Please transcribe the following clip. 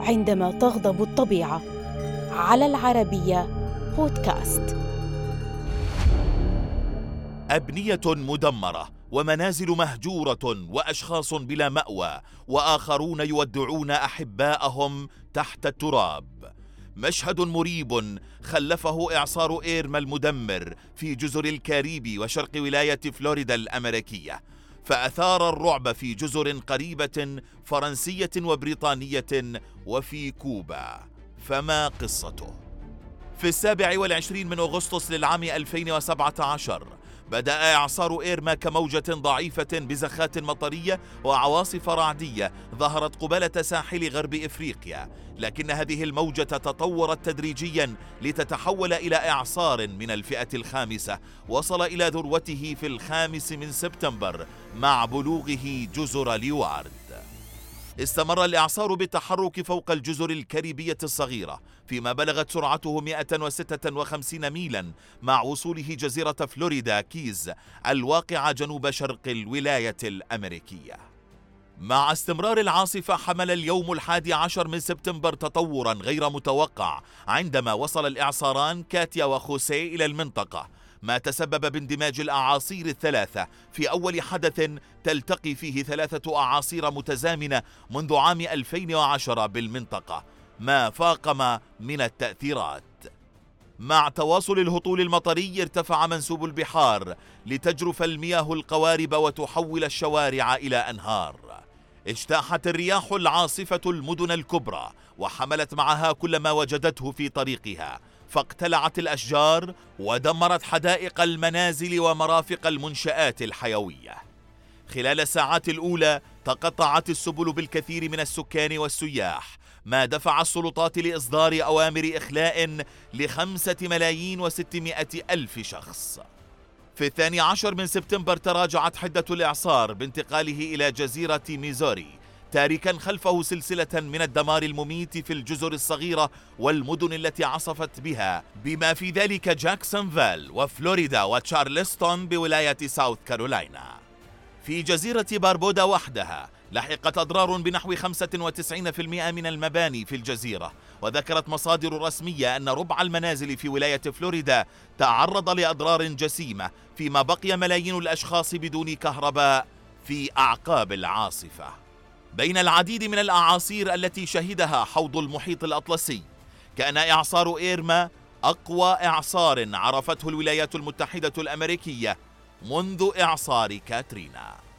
عندما تغضب الطبيعة. على العربية بودكاست. أبنية مدمرة ومنازل مهجورة وأشخاص بلا مأوى وآخرون يودعون أحباءهم تحت التراب. مشهد مريب خلفه إعصار إيرما المدمر في جزر الكاريبي وشرق ولاية فلوريدا الأمريكية. فأثار الرعب في جزر قريبة فرنسية وبريطانية وفي كوبا فما قصته؟ في السابع والعشرين من أغسطس للعام 2017 بدأ إعصار إيرما كموجة ضعيفة بزخات مطرية وعواصف رعدية ظهرت قبالة ساحل غرب إفريقيا. لكن هذه الموجة تطورت تدريجيا لتتحول إلى إعصار من الفئة الخامسة. وصل إلى ذروته في الخامس من سبتمبر مع بلوغه جزر ليوارد. استمر الإعصار بالتحرك فوق الجزر الكاريبية الصغيرة فيما بلغت سرعته 156 ميلا مع وصوله جزيرة فلوريدا كيز الواقعة جنوب شرق الولاية الأمريكية. مع استمرار العاصفة حمل اليوم الحادي عشر من سبتمبر تطورا غير متوقع عندما وصل الإعصاران كاتيا وخوسيه إلى المنطقة ما تسبب باندماج الأعاصير الثلاثة. في أول حدث تلتقي فيه ثلاثة أعاصير متزامنة منذ عام 2010 بالمنطقة. ما فاقم من التأثيرات. مع تواصل الهطول المطري ارتفع منسوب البحار لتجرف المياه القوارب وتحول الشوارع إلى أنهار. اجتاحت الرياح العاصفة المدن الكبرى وحملت معها كل ما وجدته في طريقها. فاقتلعت الأشجار ودمرت حدائق المنازل ومرافق المنشآت الحيوية. خلال الساعات الأولى تقطعت السبل بالكثير من السكان والسياح ما دفع السلطات لإصدار أوامر إخلاء لخمسة ملايين وستمائة ألف شخص. في الثاني عشر من سبتمبر تراجعت حدة الإعصار بانتقاله إلى جزيرة ميزوري. تاركا خلفه سلسلة من الدمار المميت في الجزر الصغيرة والمدن التي عصفت بها. بما في ذلك جاكسونفيل وفلوريدا وتشارلستون بولاية ساوث كارولاينا في جزيرة باربودا وحدها لحقت أضرار بنحو 95% من المباني في الجزيرة. وذكرت مصادر رسمية أن ربع المنازل في ولاية فلوريدا تعرض لأضرار جسيمة فيما بقي ملايين الأشخاص بدون كهرباء في أعقاب العاصفة. بين العديد من الأعاصير التي شهدها حوض المحيط الأطلسي كان إعصار إيرما أقوى إعصار عرفته الولايات المتحدة الأمريكية منذ إعصار كاترينا.